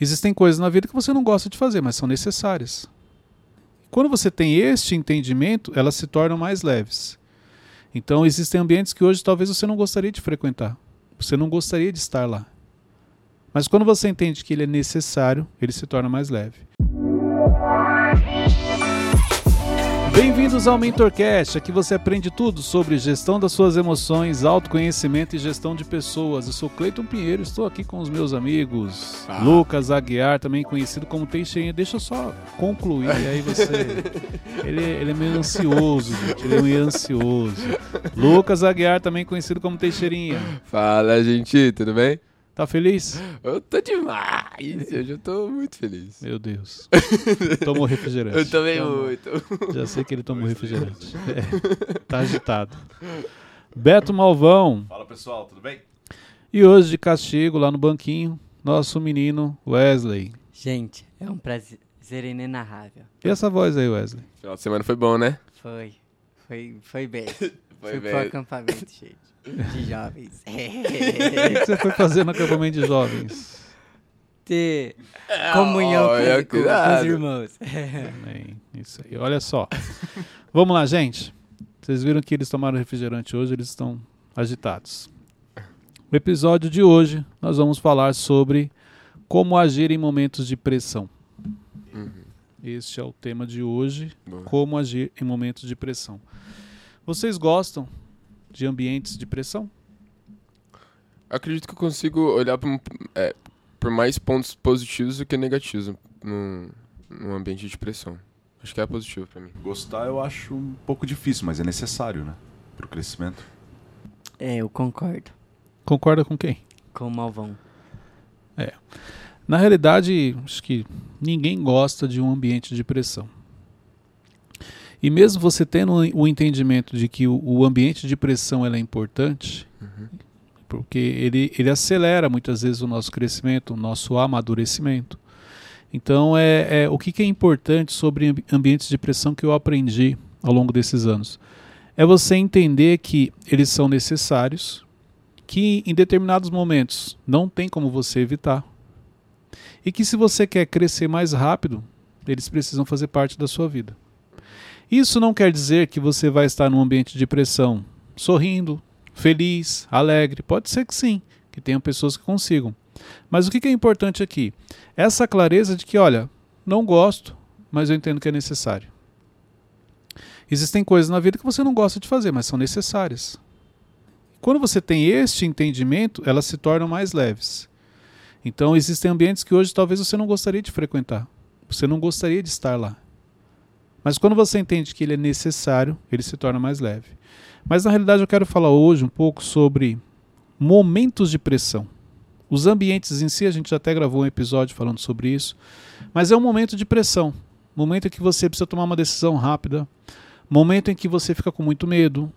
Existem coisas na vida que você não gosta de fazer, mas são necessárias. Quando você tem este entendimento, elas se tornam mais leves. Então, existem ambientes que hoje talvez você não gostaria de frequentar. Você não gostaria de estar lá. Mas quando você entende que ele é necessário, ele se torna mais leve. Bem-vindos ao MentorCast, aqui você aprende tudo sobre gestão das suas emoções, autoconhecimento e gestão de pessoas. Eu sou Cleiton Pinheiro, estou aqui com os meus amigos ah. Lucas Aguiar, também conhecido como Teixeirinha. Deixa eu só concluir, aí você... ele, ele é meio ansioso, gente, ele é meio ansioso. Lucas Aguiar, também conhecido como Teixeirinha. Fala, gente, tudo bem? Tá feliz? Eu tô demais. Hoje eu tô muito feliz. Meu Deus. Tomou refrigerante. Eu também muito. Já sei que ele tomou refrigerante. É, tá agitado. Beto Malvão. Fala pessoal, tudo bem? E hoje de castigo lá no banquinho, nosso menino Wesley. Gente, é um prazer inenarrável. E essa voz aí, Wesley? Final de semana foi bom, né? Foi. Foi, foi bem. Foi Fui bem. pro acampamento, gente. De jovens. o que você foi fazer no acampamento de jovens? Ter comunhão oh, com, com, os irmãos. Amém. Isso aí. Olha só. Vamos lá, gente. Vocês viram que eles tomaram refrigerante hoje, eles estão agitados. No episódio de hoje, nós vamos falar sobre como agir em momentos de pressão. Uhum. Este é o tema de hoje: Boa. como agir em momentos de pressão. Vocês gostam de ambientes de pressão? Acredito que eu consigo olhar por, é, por mais pontos positivos do que negativos num, num ambiente de pressão. Acho que é positivo para mim. Gostar eu acho um pouco difícil, mas é necessário, né? Para o crescimento. É, eu concordo. Concorda com quem? Com o Malvão. É. Na realidade, acho que ninguém gosta de um ambiente de pressão. E mesmo você tendo o entendimento de que o, ambiente de pressão é importante, uhum. porque ele, ele acelera muitas vezes o nosso crescimento, o nosso amadurecimento. Então, é, é o que, que é importante sobre ambientes de pressão que eu aprendi ao longo desses anos? É você entender que eles são necessários, que em determinados momentos não tem como você evitar, e que se você quer crescer mais rápido, eles precisam fazer parte da sua vida. Isso não quer dizer que você vai estar num ambiente de pressão sorrindo, feliz, alegre. Pode ser que sim, que tenham pessoas que consigam. Mas o que é importante aqui? Essa clareza de que, olha, não gosto, mas eu entendo que é necessário. Existem coisas na vida que você não gosta de fazer, mas são necessárias. Quando você tem este entendimento, elas se tornam mais leves. Então, existem ambientes que hoje talvez você não gostaria de frequentar. Você não gostaria de estar lá. Mas quando você entende que ele é necessário, ele se torna mais leve. Mas na realidade eu quero falar hoje um pouco sobre momentos de pressão. Os ambientes em si, a gente já até gravou um episódio falando sobre isso, mas é um momento de pressão. Momento em que você precisa tomar uma decisão rápida, momento em que você fica com muito medo,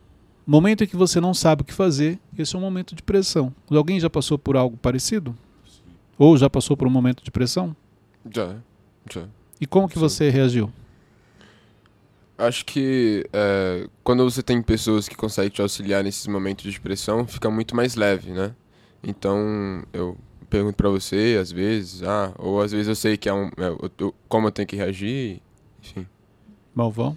momento em que você não sabe o que fazer, esse é um momento de pressão. Alguém já passou por algo parecido? Ou já passou por um momento de pressão? Já, já. E como que Sim. você reagiu? Acho que é, quando você tem pessoas que conseguem te auxiliar nesses momentos de pressão, fica muito mais leve, né? Então, eu pergunto para você, às vezes, ah, ou às vezes eu sei que é um, é, eu, como eu tenho que reagir, enfim. Malvão?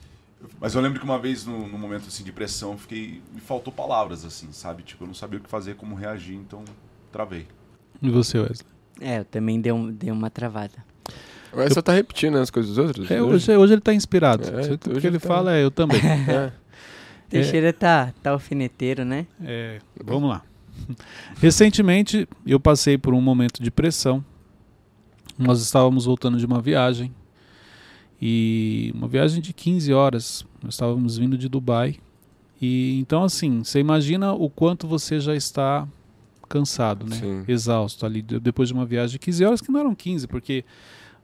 Mas eu lembro que uma vez, no, no momento assim, de pressão, fiquei, me faltou palavras, assim, sabe? Tipo, eu não sabia o que fazer, como reagir, então travei. E você, Wesley? É, eu também dei, um, dei uma travada. Mas você tá repetindo as coisas dos outros? É, hoje, hoje ele tá inspirado. É, Tudo que ele tá... fala é eu também. é. Teixeira tá, tá alfineteiro, né? É, vamos lá. Recentemente eu passei por um momento de pressão. Nós estávamos voltando de uma viagem. E uma viagem de 15 horas. Nós estávamos vindo de Dubai. E então assim, você imagina o quanto você já está cansado, né? Sim. Exausto ali depois de uma viagem de 15 horas que não eram 15, porque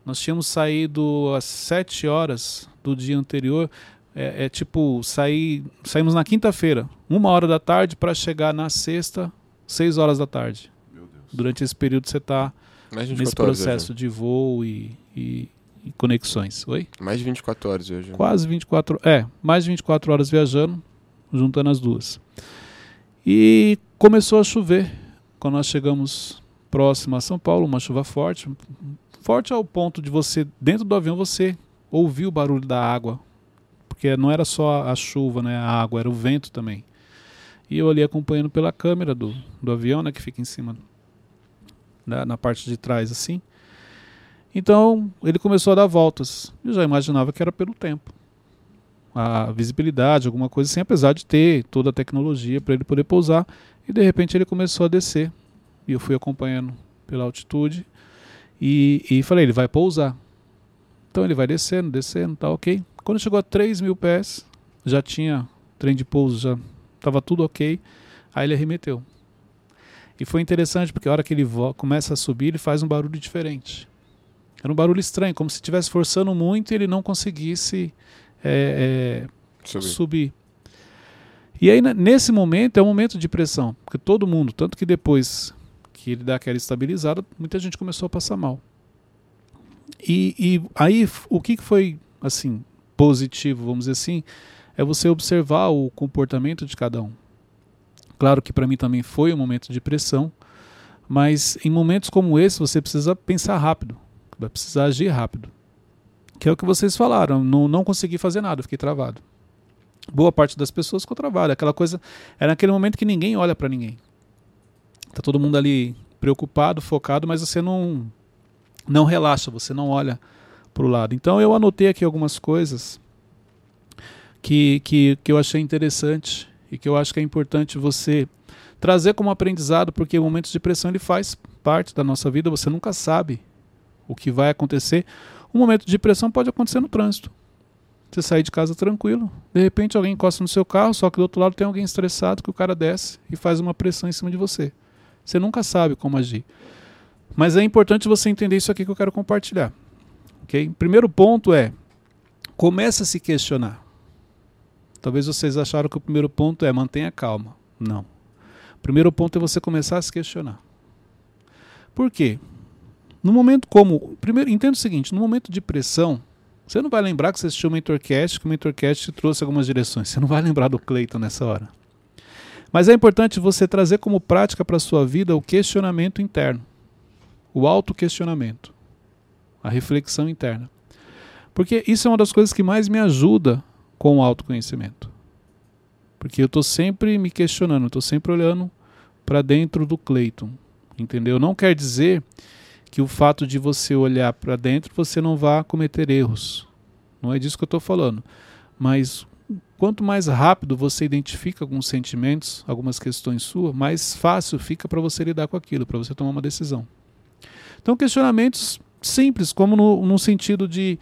nós tínhamos saído às 7 horas do dia anterior. É, é tipo, sair, saímos na quinta-feira, uma hora da tarde, para chegar na sexta, 6 horas da tarde. Durante esse período você está nesse processo de voo e, e, e, conexões. Oi? Mais de 24 horas hoje. Quase 24 É, mais de 24 horas viajando, juntando as duas. E começou a chover quando nós chegamos próximo a São Paulo, uma chuva forte, forte ao ponto de você, dentro do avião, você ouvir o barulho da água. Porque não era só a chuva, né, a água, era o vento também. E eu ali acompanhando pela câmera do, do avião, né, que fica em cima, na, na parte de trás, assim. Então ele começou a dar voltas. Eu já imaginava que era pelo tempo. A visibilidade, alguma coisa assim, apesar de ter toda a tecnologia para ele poder pousar. E de repente ele começou a descer. E eu fui acompanhando pela altitude. E, e falei, ele vai pousar. Então ele vai descendo, descendo, tá ok. Quando chegou a 3 mil pés, já tinha trem de pouso, já estava tudo ok. Aí ele arremeteu. E foi interessante porque a hora que ele começa a subir, ele faz um barulho diferente. Era um barulho estranho, como se estivesse forçando muito e ele não conseguisse é, é, subir. subir. E aí, nesse momento, é um momento de pressão, porque todo mundo, tanto que depois que ele dá aquela estabilizada, muita gente começou a passar mal. E, e aí, o que foi, assim, positivo, vamos dizer assim, é você observar o comportamento de cada um. Claro que para mim também foi um momento de pressão, mas em momentos como esse você precisa pensar rápido, vai precisar agir rápido. Que é o que vocês falaram, não, não consegui fazer nada, fiquei travado. Boa parte das pessoas ficou travada, aquela coisa, era naquele momento que ninguém olha para ninguém. Tá todo mundo ali preocupado, focado, mas você não não relaxa, você não olha para o lado. Então eu anotei aqui algumas coisas que, que, que eu achei interessante e que eu acho que é importante você trazer como aprendizado, porque momentos de pressão ele faz parte da nossa vida, você nunca sabe o que vai acontecer. Um momento de pressão pode acontecer no trânsito. Você sair de casa tranquilo, de repente alguém encosta no seu carro, só que do outro lado tem alguém estressado que o cara desce e faz uma pressão em cima de você. Você nunca sabe como agir. Mas é importante você entender isso aqui que eu quero compartilhar. Okay? Primeiro ponto é comece a se questionar. Talvez vocês acharam que o primeiro ponto é mantenha calma. Não. O primeiro ponto é você começar a se questionar. Por quê? No momento como. Primeiro, entenda o seguinte: no momento de pressão, você não vai lembrar que você assistiu o Mentorcast, que o Mentorcast te trouxe algumas direções. Você não vai lembrar do Cleiton nessa hora. Mas é importante você trazer como prática para a sua vida o questionamento interno, o auto-questionamento, a reflexão interna. Porque isso é uma das coisas que mais me ajuda com o autoconhecimento. Porque eu estou sempre me questionando, estou sempre olhando para dentro do Cleiton. Entendeu? Não quer dizer que o fato de você olhar para dentro você não vá cometer erros. Não é disso que eu estou falando. Mas quanto mais rápido você identifica alguns sentimentos, algumas questões suas, mais fácil fica para você lidar com aquilo, para você tomar uma decisão. Então, questionamentos simples, como no, no sentido de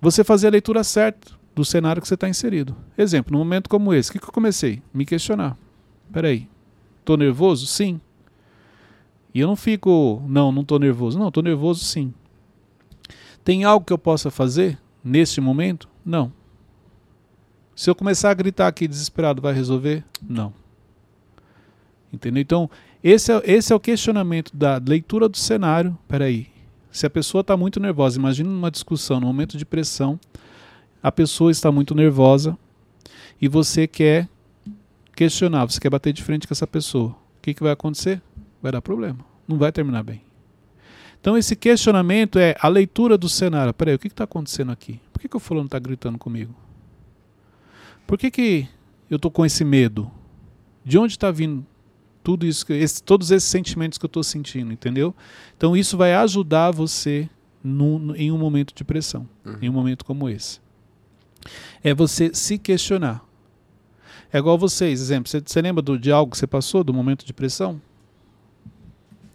você fazer a leitura certa do cenário que você está inserido. Exemplo, num momento como esse, o que, que eu comecei? Me questionar. Peraí, estou nervoso? Sim. E eu não fico, não, não estou nervoso. Não, estou nervoso sim. Tem algo que eu possa fazer neste momento? Não. Se eu começar a gritar aqui desesperado, vai resolver? Não. Entendeu? Então, esse é, esse é o questionamento da leitura do cenário. Peraí. Se a pessoa está muito nervosa, imagina numa discussão, num momento de pressão, a pessoa está muito nervosa e você quer questionar, você quer bater de frente com essa pessoa. O que, que vai acontecer? Vai dar problema. Não vai terminar bem. Então, esse questionamento é a leitura do cenário. Peraí, o que está acontecendo aqui? Por que, que o fulano está gritando comigo? Por que, que eu estou com esse medo? De onde está vindo tudo isso, esse, todos esses sentimentos que eu estou sentindo, entendeu? Então isso vai ajudar você no, no, em um momento de pressão, uhum. em um momento como esse. É você se questionar. É igual vocês, exemplo, você, você lembra do, de algo que você passou, do momento de pressão?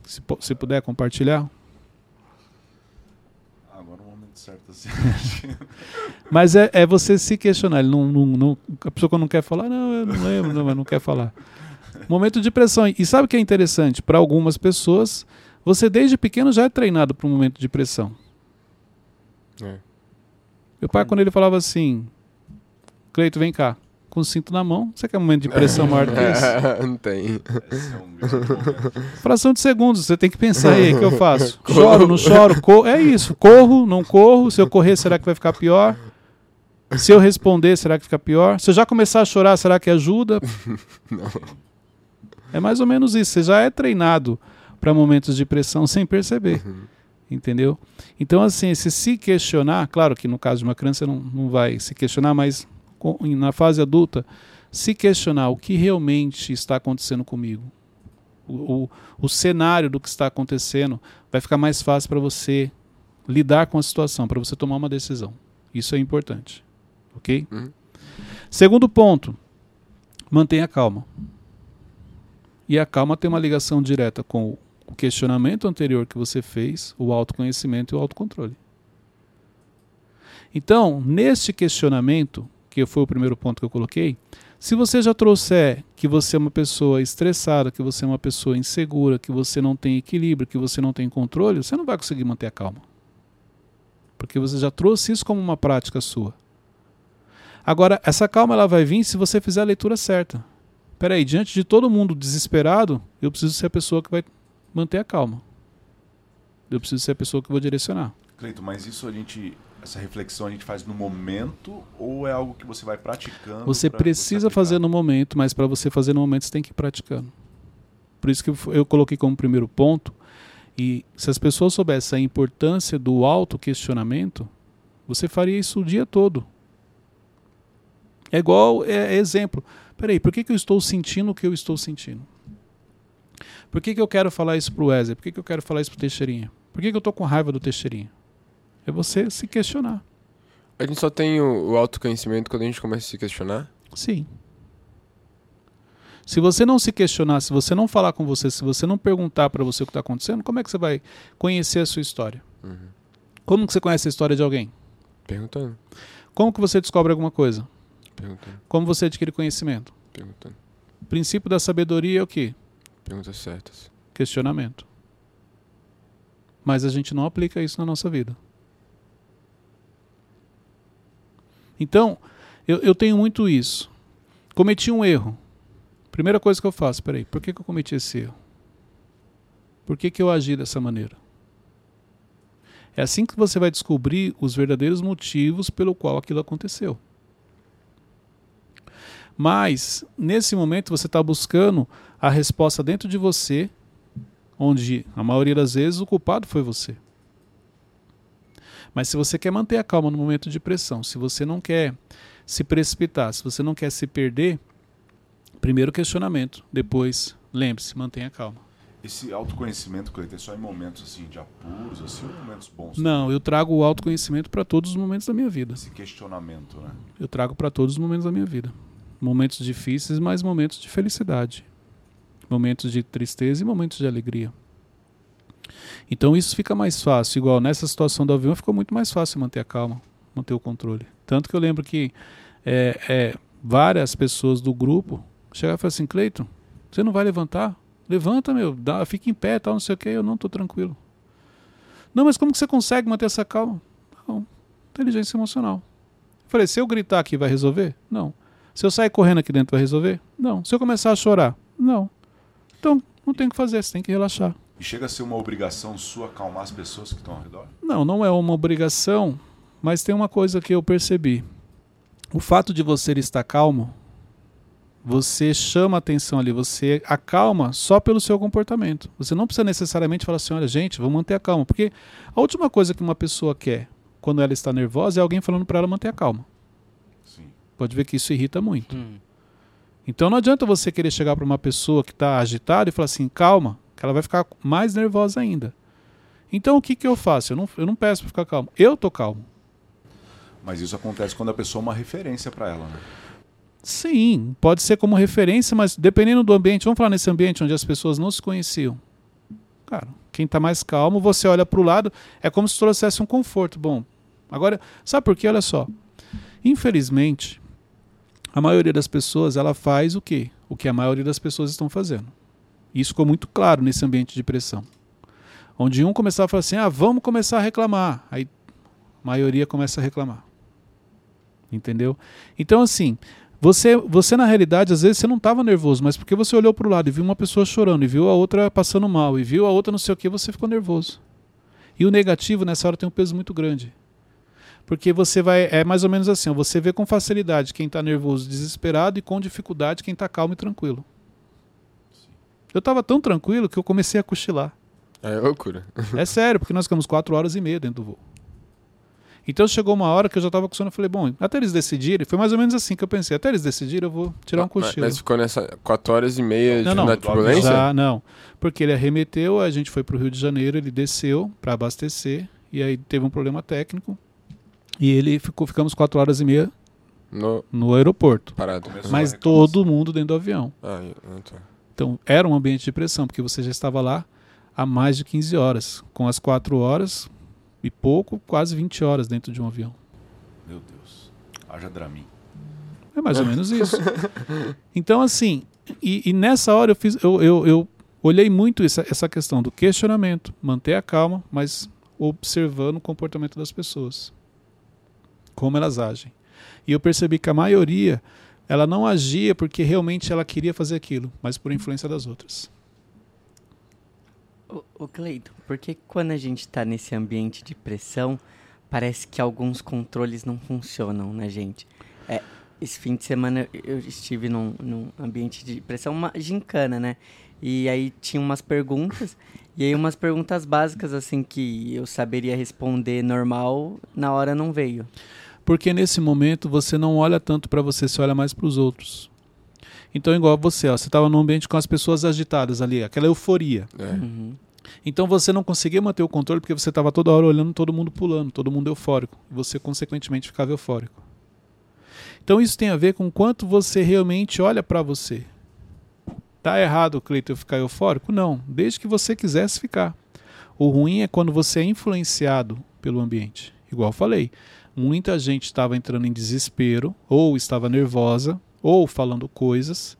Se, se puder compartilhar certo assim. Mas é, é você se questionar. Ele não, não, não, a pessoa quando não quer falar, não, eu não lembro, não, mas não quer falar. Momento de pressão. E sabe o que é interessante? Para algumas pessoas, você desde pequeno já é treinado para um momento de pressão. É. Meu pai, quando ele falava assim, Cleito, vem cá com o cinto na mão. Você quer um momento de pressão maior do que esse? Não tem. É Fração de segundos, você tem que pensar aí, o que eu faço? Choro, não choro? Corro. É isso, corro, não corro. Se eu correr, será que vai ficar pior? Se eu responder, será que fica pior? Se eu já começar a chorar, será que ajuda? Não. É mais ou menos isso. Você já é treinado para momentos de pressão sem perceber. Uhum. Entendeu? Então, assim, se se questionar, claro que no caso de uma criança não, não vai se questionar, mas na fase adulta, se questionar o que realmente está acontecendo comigo, o, o, o cenário do que está acontecendo, vai ficar mais fácil para você lidar com a situação, para você tomar uma decisão. Isso é importante. Ok? Uhum. Segundo ponto, mantenha calma. E a calma tem uma ligação direta com o questionamento anterior que você fez, o autoconhecimento e o autocontrole. Então, neste questionamento, que foi o primeiro ponto que eu coloquei, se você já trouxer que você é uma pessoa estressada, que você é uma pessoa insegura, que você não tem equilíbrio, que você não tem controle, você não vai conseguir manter a calma. Porque você já trouxe isso como uma prática sua. Agora, essa calma ela vai vir se você fizer a leitura certa. Peraí, diante de todo mundo desesperado, eu preciso ser a pessoa que vai manter a calma. Eu preciso ser a pessoa que vou direcionar. Cleito, mas isso a gente, essa reflexão a gente faz no momento ou é algo que você vai praticando? Você precisa você fazer no momento, mas para você fazer no momento você tem que ir praticando. Por isso que eu coloquei como primeiro ponto. E se as pessoas soubessem a importância do auto-questionamento, você faria isso o dia todo. É igual, é, é exemplo. Peraí, por que, que eu estou sentindo o que eu estou sentindo? Por que, que eu quero falar isso para o Wesley? Por que, que eu quero falar isso para o Teixeirinha? Por que, que eu estou com raiva do Teixeirinha? É você se questionar. A gente só tem o, o autoconhecimento quando a gente começa a se questionar? Sim. Se você não se questionar, se você não falar com você, se você não perguntar para você o que está acontecendo, como é que você vai conhecer a sua história? Uhum. Como que você conhece a história de alguém? Perguntando. Como que você descobre alguma coisa? Perguntando. Como você adquire conhecimento? Perguntando. O princípio da sabedoria é o quê? Perguntas certas. Questionamento. Mas a gente não aplica isso na nossa vida. Então, eu, eu tenho muito isso. Cometi um erro. Primeira coisa que eu faço, peraí, por que, que eu cometi esse erro? Por que, que eu agi dessa maneira? É assim que você vai descobrir os verdadeiros motivos pelo qual aquilo aconteceu. Mas, nesse momento, você está buscando a resposta dentro de você, onde a maioria das vezes o culpado foi você. Mas se você quer manter a calma no momento de pressão, se você não quer se precipitar, se você não quer se perder, primeiro questionamento, depois lembre-se, mantenha calma. Esse autoconhecimento, Cleiton, é só em momentos assim de apuros, assim, ou momentos bons? Não, também? eu trago o autoconhecimento para todos os momentos da minha vida. Esse questionamento, né? Eu trago para todos os momentos da minha vida. Momentos difíceis, mas momentos de felicidade momentos de tristeza e momentos de alegria. Então isso fica mais fácil, igual nessa situação do avião ficou muito mais fácil manter a calma, manter o controle. Tanto que eu lembro que é, é, várias pessoas do grupo chegaram e falaram assim, Cleiton, você não vai levantar? Levanta, meu, dá, fica em pé, tal, não sei o que, eu não estou tranquilo. Não, mas como que você consegue manter essa calma? Não, inteligência emocional. Eu falei, se eu gritar aqui vai resolver? Não. Se eu sair correndo aqui dentro vai resolver? Não. Se eu começar a chorar? Não. Então, não tem o que fazer, você tem que relaxar. E chega a ser uma obrigação sua acalmar as pessoas que estão ao redor? Não, não é uma obrigação, mas tem uma coisa que eu percebi. O fato de você estar calmo, você chama atenção ali, você acalma só pelo seu comportamento. Você não precisa necessariamente falar assim, olha, gente, vamos manter a calma. Porque a última coisa que uma pessoa quer quando ela está nervosa é alguém falando para ela manter a calma. Sim. Pode ver que isso irrita muito. Hum. Então não adianta você querer chegar para uma pessoa que está agitada e falar assim, calma, que ela vai ficar mais nervosa ainda. Então o que, que eu faço? Eu não, eu não peço para ficar calmo. Eu tô calmo. Mas isso acontece quando a pessoa é uma referência para ela, né? Sim, pode ser como referência, mas dependendo do ambiente, vamos falar nesse ambiente onde as pessoas não se conheciam. Cara, quem está mais calmo, você olha para o lado, é como se trouxesse um conforto. Bom, agora, sabe por quê? Olha só. Infelizmente, a maioria das pessoas ela faz o quê? O que a maioria das pessoas estão fazendo. Isso ficou muito claro nesse ambiente de pressão. Onde um começava a falar assim: ah, vamos começar a reclamar. Aí a maioria começa a reclamar. Entendeu? Então, assim, você, você na realidade, às vezes você não estava nervoso, mas porque você olhou para o lado e viu uma pessoa chorando, e viu a outra passando mal, e viu a outra não sei o que, você ficou nervoso. E o negativo nessa hora tem um peso muito grande. Porque você vai. É mais ou menos assim: você vê com facilidade quem está nervoso, desesperado, e com dificuldade quem está calmo e tranquilo. Eu estava tão tranquilo que eu comecei a cochilar. É loucura. É sério, porque nós ficamos quatro horas e meia dentro do voo. Então chegou uma hora que eu já estava com sono, eu falei, bom, até eles decidirem, foi mais ou menos assim que eu pensei, até eles decidirem eu vou tirar um cochilo. Mas ficou nessa 4 horas e meia não, de não, na turbulência? Já, não, porque ele arremeteu, a gente foi para o Rio de Janeiro, ele desceu para abastecer, e aí teve um problema técnico, e ele ficou, ficamos 4 horas e meia no, no aeroporto. Parado. Começou Mas todo mundo dentro do avião. Ah, ah, tá. Então era um ambiente de pressão, porque você já estava lá há mais de 15 horas, com as 4 horas e pouco, quase 20 horas dentro de um avião. Meu Deus. Haja Dramin. É mais ou menos isso. Então, assim, e, e nessa hora eu fiz, eu, eu, eu olhei muito essa, essa questão do questionamento, manter a calma, mas observando o comportamento das pessoas, como elas agem. E eu percebi que a maioria, ela não agia porque realmente ela queria fazer aquilo, mas por influência das outras. Ô, ô Cleiton, porque quando a gente está nesse ambiente de pressão, parece que alguns controles não funcionam na gente. É, esse fim de semana eu estive num, num ambiente de pressão, uma gincana, né? E aí tinha umas perguntas, e aí umas perguntas básicas, assim, que eu saberia responder normal, na hora não veio. Porque nesse momento você não olha tanto para você, você olha mais para os outros. Então, igual você, ó, você estava num ambiente com as pessoas agitadas ali, aquela euforia. É. Uhum. Então você não conseguia manter o controle porque você estava toda hora olhando todo mundo pulando, todo mundo eufórico. E você, consequentemente, ficava eufórico. Então isso tem a ver com quanto você realmente olha para você. Tá errado, Cleiton, eu ficar eufórico? Não, desde que você quisesse ficar. O ruim é quando você é influenciado pelo ambiente. Igual eu falei, muita gente estava entrando em desespero, ou estava nervosa, ou falando coisas,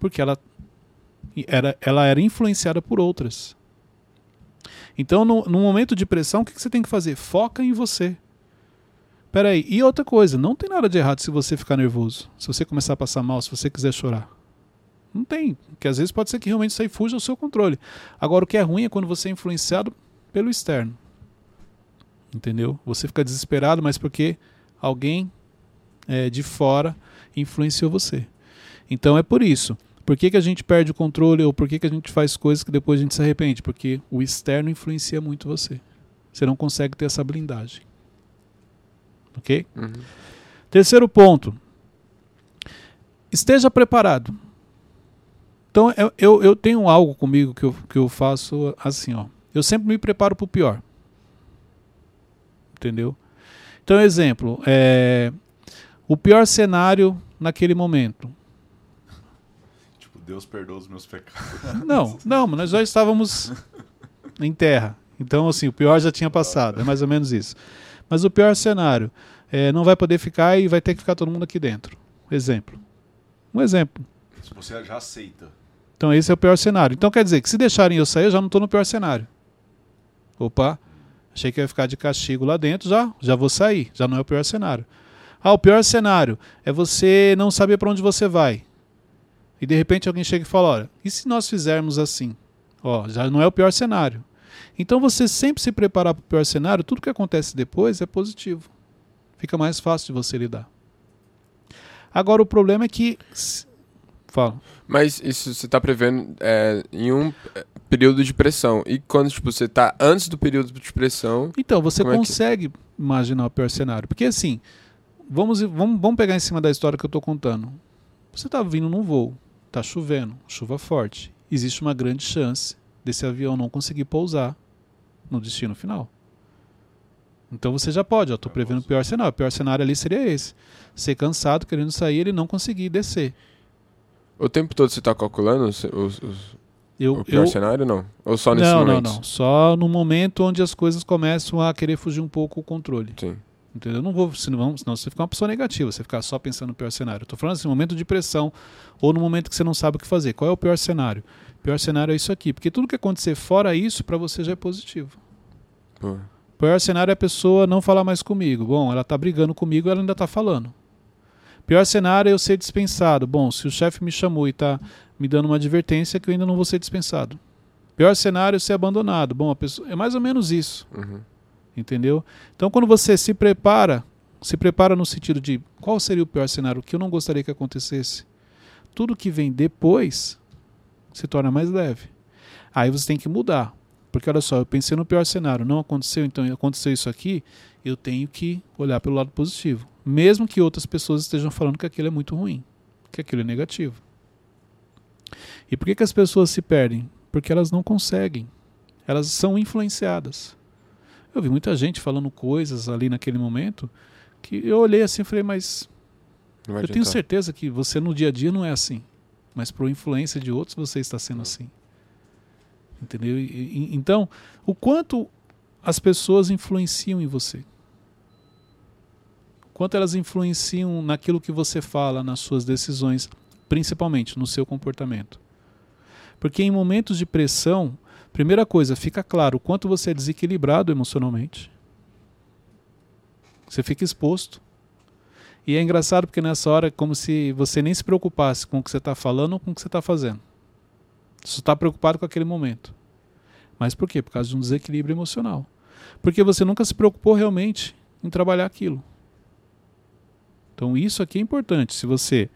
porque ela era, ela era influenciada por outras. Então, no, momento de pressão, o que, que você tem que fazer? Foca em você. Peraí, e outra coisa, não tem nada de errado se você ficar nervoso, se você começar a passar mal, se você quiser chorar. Não tem, porque às vezes pode ser que realmente isso aí fuja ao seu controle. Agora, o que é ruim é quando você é influenciado pelo externo. Entendeu? Você fica desesperado, mas porque alguém é, de fora influenciou você. Então é por isso. Por que, que a gente perde o controle ou por que, que a gente faz coisas que depois a gente se arrepende? Porque o externo influencia muito você. Você não consegue ter essa blindagem. Ok? Uhum. Terceiro ponto. Esteja preparado. Então, eu, eu, eu tenho algo comigo que eu, que eu faço assim, ó. Eu sempre me preparo para o pior. Entendeu? Então, exemplo, é, o pior cenário naquele momento. Tipo, Deus perdoa os meus pecados. Não, não, nós já estávamos em terra. Então, assim, o pior já tinha passado. É mais ou menos isso. Mas o pior cenário é, não vai poder ficar e vai ter que ficar todo mundo aqui dentro. Exemplo. Um exemplo. Se você já aceita. Então esse é o pior cenário. Então quer dizer que se deixarem eu sair, eu já não estou no pior cenário. Opa, achei que ia ficar de castigo lá dentro, já, já vou sair. Já não é o pior cenário. Ah, o pior cenário é você não saber para onde você vai. E de repente alguém chega e fala: olha, e se nós fizermos assim? Ó, já não é o pior cenário. Então você sempre se preparar para o pior cenário, tudo que acontece depois é positivo. Fica mais fácil de você lidar. Agora o problema é que. Fala. Mas isso você tá prevendo é, em um é, período de pressão. E quando tipo, você tá antes do período de pressão. Então, você Como é que- consegue imaginar o pior cenário. Porque assim, vamos, vamos, vamos pegar em cima da história que eu estou contando. Você está vindo num voo, está chovendo, chuva forte. Existe uma grande chance desse avião não conseguir pousar no destino final. Então você já pode, eu estou prevendo o pior cenário. O pior cenário ali seria esse. Ser cansado, querendo sair, ele não conseguir descer. O tempo todo você tá calculando os, os- os- Eu, o pior eu, cenário não? Ou só nesse não, momento? não, não. Só no momento onde as coisas começam a querer fugir um pouco o controle. Sim. Entendeu? Eu não vou, senão, senão você fica uma pessoa negativa, você ficar só pensando no pior cenário. Tô falando assim, no momento de pressão ou no momento que você não sabe o que fazer. Qual é o pior cenário? O pior cenário é isso aqui, porque tudo que acontecer fora isso para você já é positivo. Pô. O pior cenário é a pessoa não falar mais comigo. Bom, ela tá brigando comigo, ela ainda tá falando. Pior cenário é eu ser dispensado. Bom, se o chefe me chamou e tá me dando uma advertência que eu ainda não vou ser dispensado. Pior cenário é ser abandonado. Bom, a pessoa é mais ou menos isso. Uhum. Entendeu? Então, quando você se prepara, se prepara no sentido de qual seria o pior cenário, o que eu não gostaria que acontecesse. Tudo que vem depois se torna mais leve. Aí você tem que mudar. Porque olha só, eu pensei no pior cenário, não aconteceu, então aconteceu isso aqui, eu tenho que olhar pelo lado positivo. Mesmo que outras pessoas estejam falando que aquilo é muito ruim, que aquilo é negativo. E por que, que as pessoas se perdem? Porque elas não conseguem. Elas são influenciadas. Eu vi muita gente falando coisas ali naquele momento que eu olhei assim e falei, mas eu tenho certeza que você no dia a dia não é assim. Mas por influência de outros você está sendo assim. Entendeu? E, então, o quanto as pessoas influenciam em você? Quanto elas influenciam naquilo que você fala, nas suas decisões, principalmente no seu comportamento? Porque em momentos de pressão, primeira coisa, fica claro o quanto você é desequilibrado emocionalmente. Você fica exposto. E é engraçado porque nessa hora é como se você nem se preocupasse com o que você está falando ou com o que você está fazendo. Você está preocupado com aquele momento. Mas por quê? Por causa de um desequilíbrio emocional. Porque você nunca se preocupou realmente em trabalhar aquilo. Então isso aqui é importante. Se você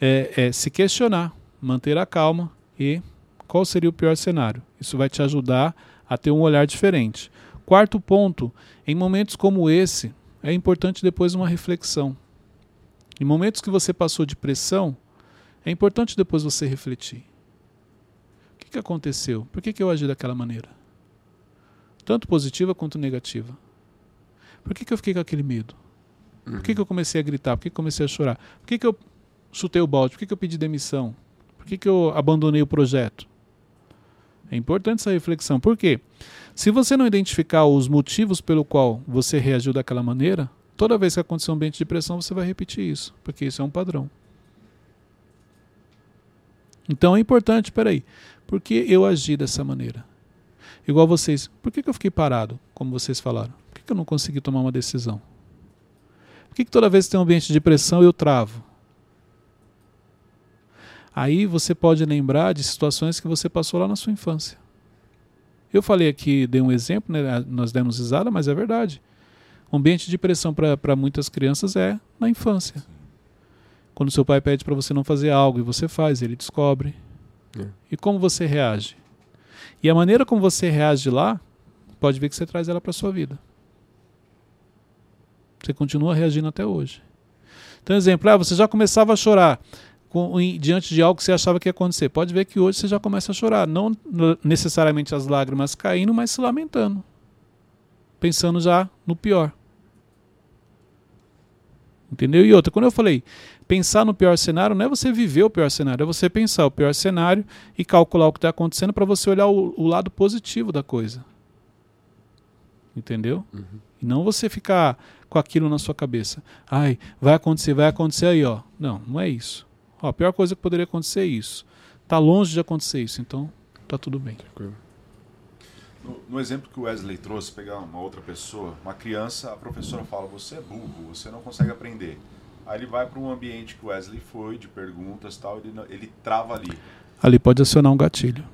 é, é, se questionar, manter a calma e qual seria o pior cenário. Isso vai te ajudar a ter um olhar diferente. Quarto ponto, em momentos como esse, é importante depois uma reflexão. Em momentos que você passou de pressão, é importante depois você refletir que, que aconteceu? Por que, que eu agi daquela maneira? Tanto positiva quanto negativa. Por que, que eu fiquei com aquele medo? Por que, que eu comecei a gritar? Por que, que comecei a chorar? Por que, que eu chutei o balde? Por que, que eu pedi demissão? Por que, que eu abandonei o projeto? É importante essa reflexão. Por quê? Se você não identificar os motivos pelo qual você reagiu daquela maneira, toda vez que acontecer um ambiente de pressão, você vai repetir isso, porque isso é um padrão. Então é importante, peraí, por que eu agi dessa maneira? Igual vocês, por que, que eu fiquei parado, como vocês falaram? Por que, que eu não consegui tomar uma decisão? Por que, que toda vez que tem um ambiente de pressão eu travo? Aí você pode lembrar de situações que você passou lá na sua infância. Eu falei aqui, dei um exemplo, né, nós demos risada, mas é verdade. O ambiente de pressão para muitas crianças é na infância. Quando seu pai pede para você não fazer algo e você faz, ele descobre. É. E como você reage? E a maneira como você reage lá, pode ver que você traz ela para sua vida. Você continua reagindo até hoje. Então, exemplo, ah, você já começava a chorar com, em, diante de algo que você achava que ia acontecer. Pode ver que hoje você já começa a chorar. Não necessariamente as lágrimas caindo, mas se lamentando. Pensando já no pior. Entendeu? E outra, quando eu falei pensar no pior cenário, não é você viver o pior cenário, é você pensar o pior cenário e calcular o que está acontecendo para você olhar o, o, lado positivo da coisa. Entendeu? Uhum. E não você ficar com aquilo na sua cabeça. Ai, vai acontecer, vai acontecer aí, ó. Não, não é isso. Ó, a pior coisa que poderia acontecer é isso. Está longe de acontecer isso, então tá tudo bem. No, no, exemplo que o Wesley trouxe, pegar uma outra pessoa, uma criança, a professora fala: você é burro, você não consegue aprender. Aí ele vai para um ambiente que o Wesley foi, de perguntas tal, ele, ele trava ali. Ali pode acionar um gatilho.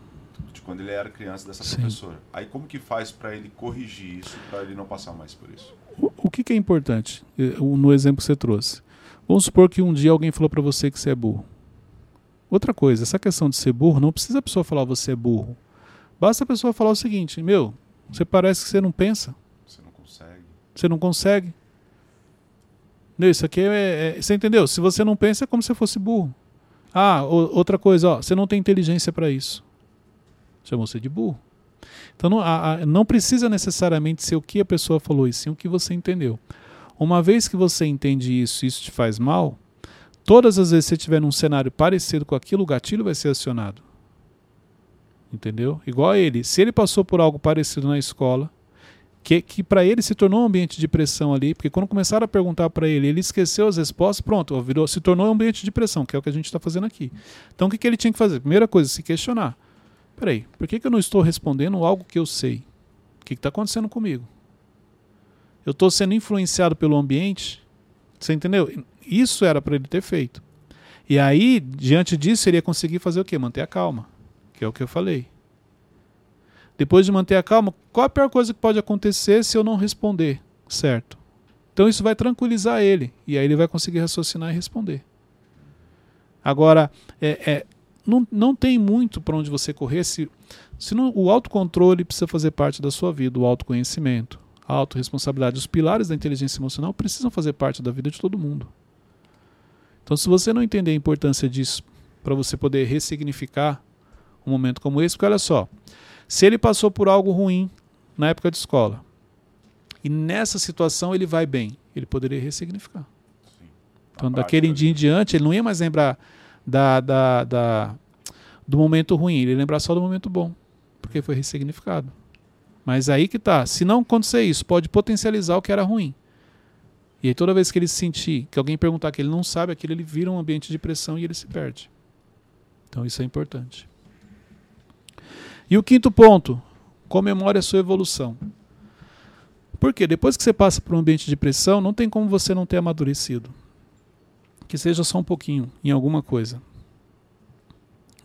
De quando ele era criança dessa Sim. professora. Aí como que faz para ele corrigir isso, para ele não passar mais por isso? O, o que, que, é importante eh, no exemplo que você trouxe? Vamos supor que um dia alguém falou para você que você é burro. Outra coisa, essa questão de ser burro, não precisa a pessoa falar você é burro. Basta a pessoa falar o seguinte: meu, você parece que você não pensa. Você não consegue. Você não consegue. Não, isso aqui é, é, Você entendeu? Se você não pensa, é como se fosse burro. Ah, outra coisa, ó, você não tem inteligência para isso. Chamou você de burro. Então não, a, a, não precisa necessariamente ser o que a pessoa falou, e sim o que você entendeu. Uma vez que você entende isso e isso te faz mal, todas as vezes que você estiver num cenário parecido com aquilo, o gatilho vai ser acionado. Entendeu? Igual a ele. Se ele passou por algo parecido na escola, que, que para ele se tornou um ambiente de pressão ali, porque quando começaram a perguntar para ele, ele esqueceu as respostas, pronto, virou, se tornou um ambiente de pressão, que é o que a gente está fazendo aqui. Então o que, que ele tinha que fazer? Primeira coisa, se questionar. Peraí, por que, que eu não estou respondendo algo que eu sei? O que está acontecendo comigo? Eu estou sendo influenciado pelo ambiente? Você entendeu? Isso era para ele ter feito. E aí, diante disso, ele ia conseguir fazer o quê? Manter a calma que é o que eu falei. Depois de manter a calma, qual a pior coisa que pode acontecer se eu não responder? Certo. Então isso vai tranquilizar ele. E aí ele vai conseguir raciocinar e responder. Agora, é, é, não, não tem muito para onde você correr se, se não, o autocontrole precisa fazer parte da sua vida, o autoconhecimento, a autorresponsabilidade. Os pilares da inteligência emocional precisam fazer parte da vida de todo mundo. Então, se você não entender a importância disso para você poder ressignificar um momento como esse, porque olha só, se ele passou por algo ruim na época de escola e nessa situação ele vai bem, ele poderia ressignificar. Então, Na daquele dia em diante, ele não ia mais lembrar da, da, da- do momento ruim, ele lembrar só do momento bom, porque foi ressignificado. Mas aí que tá, se não acontecer isso, pode potencializar o que era ruim. E aí toda vez que ele sentir, que alguém perguntar que ele não sabe aquilo, ele vira um ambiente de pressão e ele se perde. Então isso é importante. E o quinto ponto, comemore a sua evolução. Por quê? Depois que você passa por um ambiente de pressão, não tem como você não ter amadurecido. Que seja só um pouquinho em alguma coisa.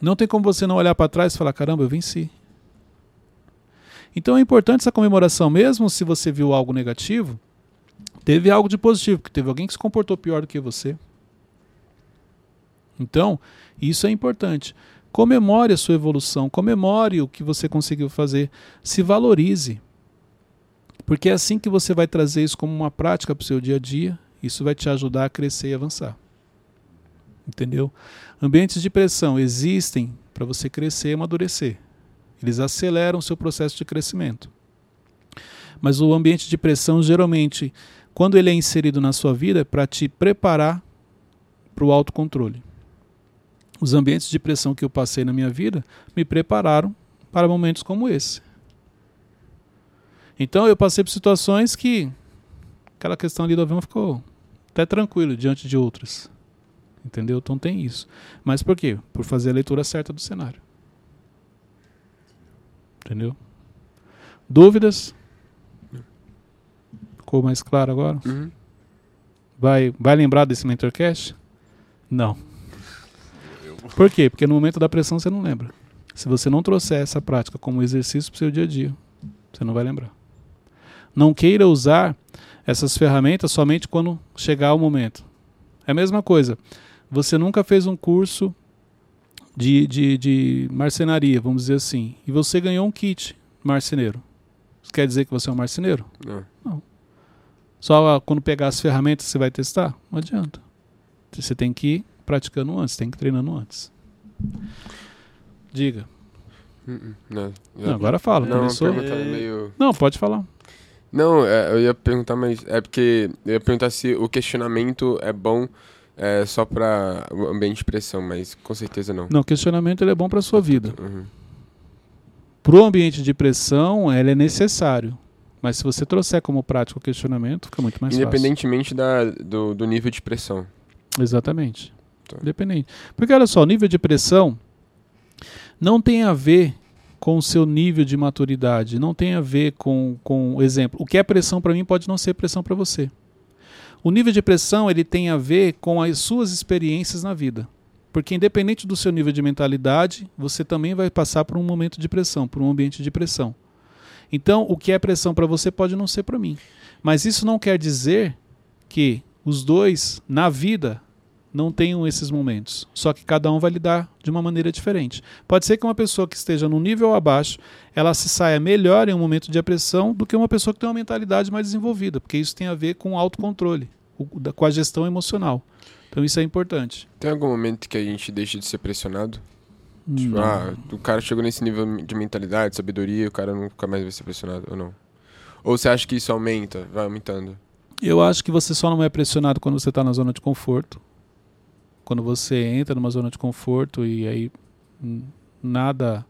Não tem como você não olhar para trás e falar: caramba, eu venci. Então é importante essa comemoração, mesmo se você viu algo negativo, teve algo de positivo, que teve alguém que se comportou pior do que você. Então, isso é importante. Comemore a sua evolução, comemore o que você conseguiu fazer, se valorize. Porque é assim que você vai trazer isso como uma prática para o seu dia a dia, isso vai te ajudar a crescer e avançar. Entendeu? Ambientes de pressão existem para você crescer e amadurecer. Eles aceleram o seu processo de crescimento. Mas o ambiente de pressão, geralmente, quando ele é inserido na sua vida, é para te preparar para o autocontrole. Os ambientes de pressão que eu passei na minha vida me prepararam para momentos como esse. Então eu passei por situações que aquela questão ali do avião ficou até tranquilo diante de outras. Entendeu? Então tem isso. Mas por quê? Por fazer a leitura certa do cenário. Entendeu? Dúvidas? Ficou mais claro agora? Uhum. Vai, vai lembrar desse Mentorcast? Não. Por quê? Porque no momento da pressão você não lembra. Se você não trouxer essa prática como exercício para o seu dia a dia, você não vai lembrar. Não queira usar essas ferramentas somente quando chegar o momento. É a mesma coisa. Você nunca fez um curso de, de, de marcenaria, vamos dizer assim, e você ganhou um kit marceneiro. Isso quer dizer que você é um marceneiro? Não. Só ah, quando pegar as ferramentas você vai testar? Não adianta. Você tem que ir praticando antes, tem que ir treinando antes. Diga. Uhum. Não, Não, agora fala. Não, Começou? é meio... Não, pode falar. Não, é, eu ia perguntar, mas é porque eu ia perguntar se o questionamento é bom é, só para o ambiente de pressão, mas com certeza não. Não, o questionamento ele é bom para sua vida. Uhum. Para o ambiente de pressão, ele é necessário. Mas se você trouxer como prática o questionamento, fica muito mais Independentemente da, do, do nível de pressão. fácil. Exatamente. Tá. Independente. Porque olha só, o nível de pressão não tem a ver com o seu nível de maturidade, não tem a ver com, com exemplo. O que é pressão para mim pode não ser pressão para você. O nível de pressão ele tem a ver com as suas experiências na vida. Porque independente do seu nível de mentalidade, você também vai passar por um momento de pressão, por um ambiente de pressão. Então, o que é pressão para você pode não ser para mim. Mas isso não quer dizer que os dois, na vida, não tenham esses momentos. Só que cada um vai lidar de uma maneira diferente. Pode ser que uma pessoa que esteja no nível abaixo, ela se saia melhor em um momento de pressão do que uma pessoa que tem uma mentalidade mais desenvolvida, porque isso tem a ver com o autocontrole, com a gestão emocional. Então isso é importante. Tem algum momento que a gente deixa de ser pressionado? Tipo, Não. ah, o cara chegou nesse nível de mentalidade, sabedoria, o cara nunca mais vai ser pressionado, ou não? Ou você acha que isso aumenta, vai aumentando? Eu acho que você só não é pressionado quando você está na zona de conforto. Quando você entra numa zona de conforto e aí nada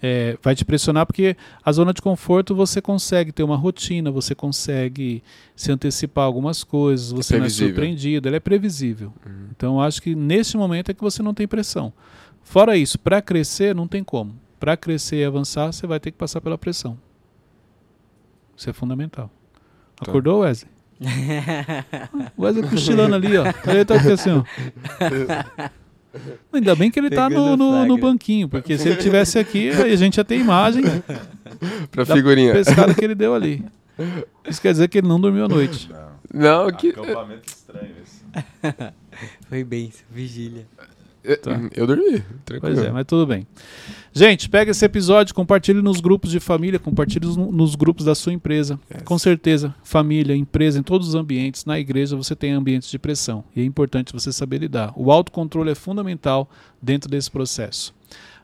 é, vai te pressionar, porque a zona de conforto você consegue ter uma rotina, você consegue se antecipar algumas coisas, você não é surpreendido, ela é previsível. Uhum. Então eu acho que nesse momento é que você não tem pressão. Fora isso, para crescer não tem como. Para crescer e avançar, você vai ter que passar pela pressão. Isso é fundamental. Tá. Acordou, Wesley? O Wesley cochilando ali, ó. Ele tá aqui assim, ó. Ainda bem que ele tá no, no, no banquinho, porque se ele tivesse aqui, aí a gente ia ter imagem Pra da figurinha. pescada que ele deu ali. Isso quer dizer que ele não dormiu a noite. Não. Não, que... Acampamento estranho esse. Foi bem, vigília. Tá. Eu dormi, tranquilo. Pois é, mas tudo bem. Gente, pega esse episódio, compartilhe nos grupos de família, compartilhe no- nos grupos da sua empresa. Yes. Com certeza, família, empresa, em todos os ambientes, na igreja você tem ambientes de pressão. E é importante você saber lidar. O autocontrole é fundamental dentro desse processo.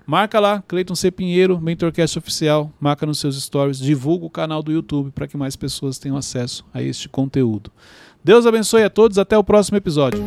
Marca lá, Cleiton C. Pinheiro, Mentorcast Oficial, marca nos seus stories, divulga o canal do YouTube para que mais pessoas tenham acesso a este conteúdo. Deus abençoe a todos, até o próximo episódio.